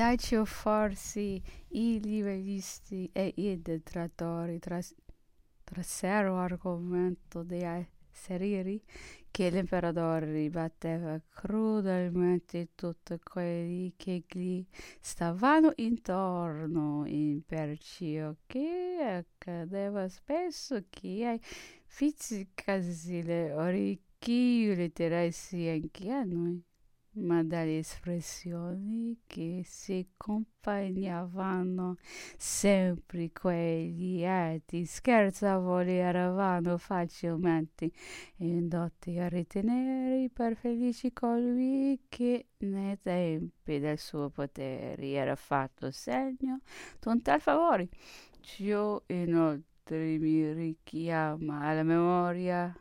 Taccio forse i livellisti e i detrattori. Tras- trasero argomento di asserire che l'imperatore ribatteva crudelmente tutti quelli che gli stavano intorno, in perciò che accadeva spesso che ai fizzicasi le orecchie letterassi anche a noi ma dalle espressioni che si accompagnavano sempre quegli atti scherzavoli eravamo facilmente. Indotti a ritenere per felici colui che nei tempi del suo potere era fatto segno d'un tal favore. Ciò inoltre mi richiama alla memoria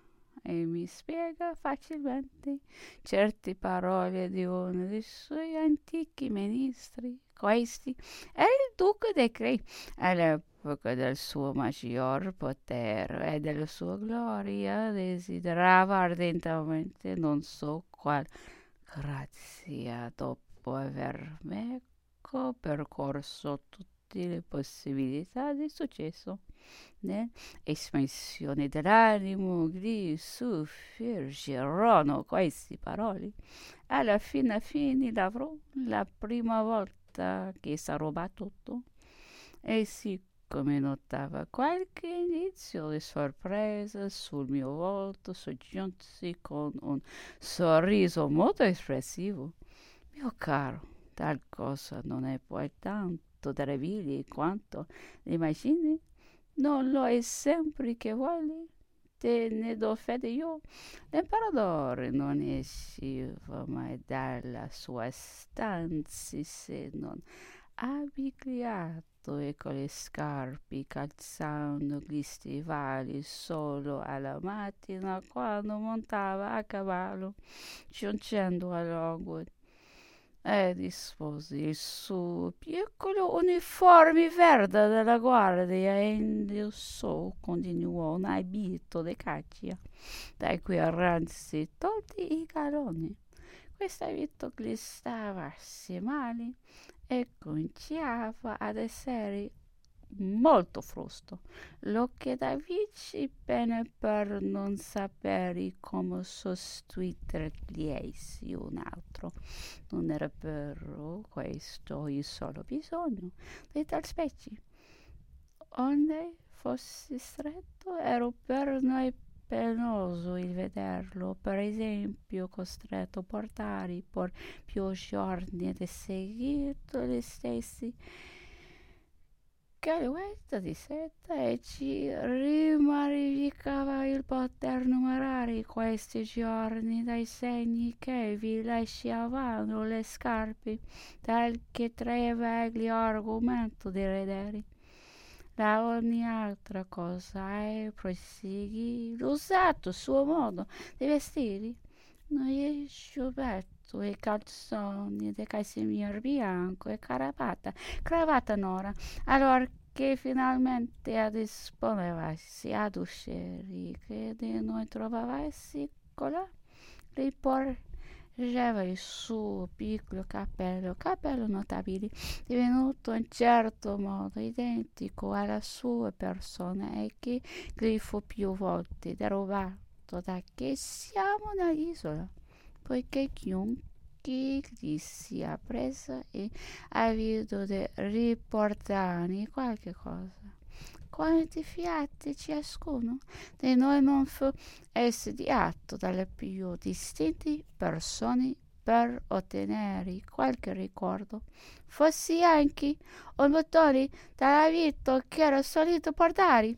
e mi spiega facilmente certe parole di uno dei suoi antichi ministri. Questi è il duca de Crei all'epoca del suo maggior potere e della sua gloria desiderava ardentemente non so qual grazia dopo aver meco percorso tutte le possibilità di successo nell'espansione dell'animo gli sufferirono queste parole. Alla fine fine l'avrò la prima volta che sarò tutto e siccome notava qualche indizio di sorpresa sul mio volto soggiunsi con un sorriso molto espressivo. Mio caro, tal cosa non è poi tanto terribile quanto immagini? Non lo è sempre che vuole? Te ne do fede io. L'imperatore non esciva mai dalla sua stanza se non abbigliato e con le scarpe calzando gli stivali solo alla mattina quando montava a cavallo, giungendo a luogo e dispose il suo piccolo uniforme verde della guardia e indossò continuò un abito di caccia. Dai cui arranzi tolti i galoni. Questo abito gli stava male e cominciava ad essere molto frusto. Lo che Davici bene per non sapere come sostituirgli essi un altro. Non era però questo il solo bisogno di tal specie. Onde fosse stretto era per noi penoso il vederlo, per esempio costretto a portare per più giorni di seguito gli stessi Caluetta di seta e ci rimarificava il poter numerare questi giorni dai segni che vi lasciavano le scarpe, tal che traeva gli argomento di redere. Da ogni altra cosa è prosighi l'usato suo modo di vestire. Non è sciubetto e calzoni di casimir bianco e cravatta, cravatta nora. Allora che finalmente disponevasi ad uscire, che di noi trovavasi colà, riporgeva il suo piccolo cappello, cappello notabile, divenuto in certo modo identico alla sua persona e che gli fu più volte derubato da che siamo nell'isola poiché chiunque gli sia preso e avuto di riportargli qualche cosa. Quanti fiati ciascuno di noi non fu assediato dalle più distinte persone per ottenere qualche ricordo, fosse anche un bottone dalla vita che era solito portare.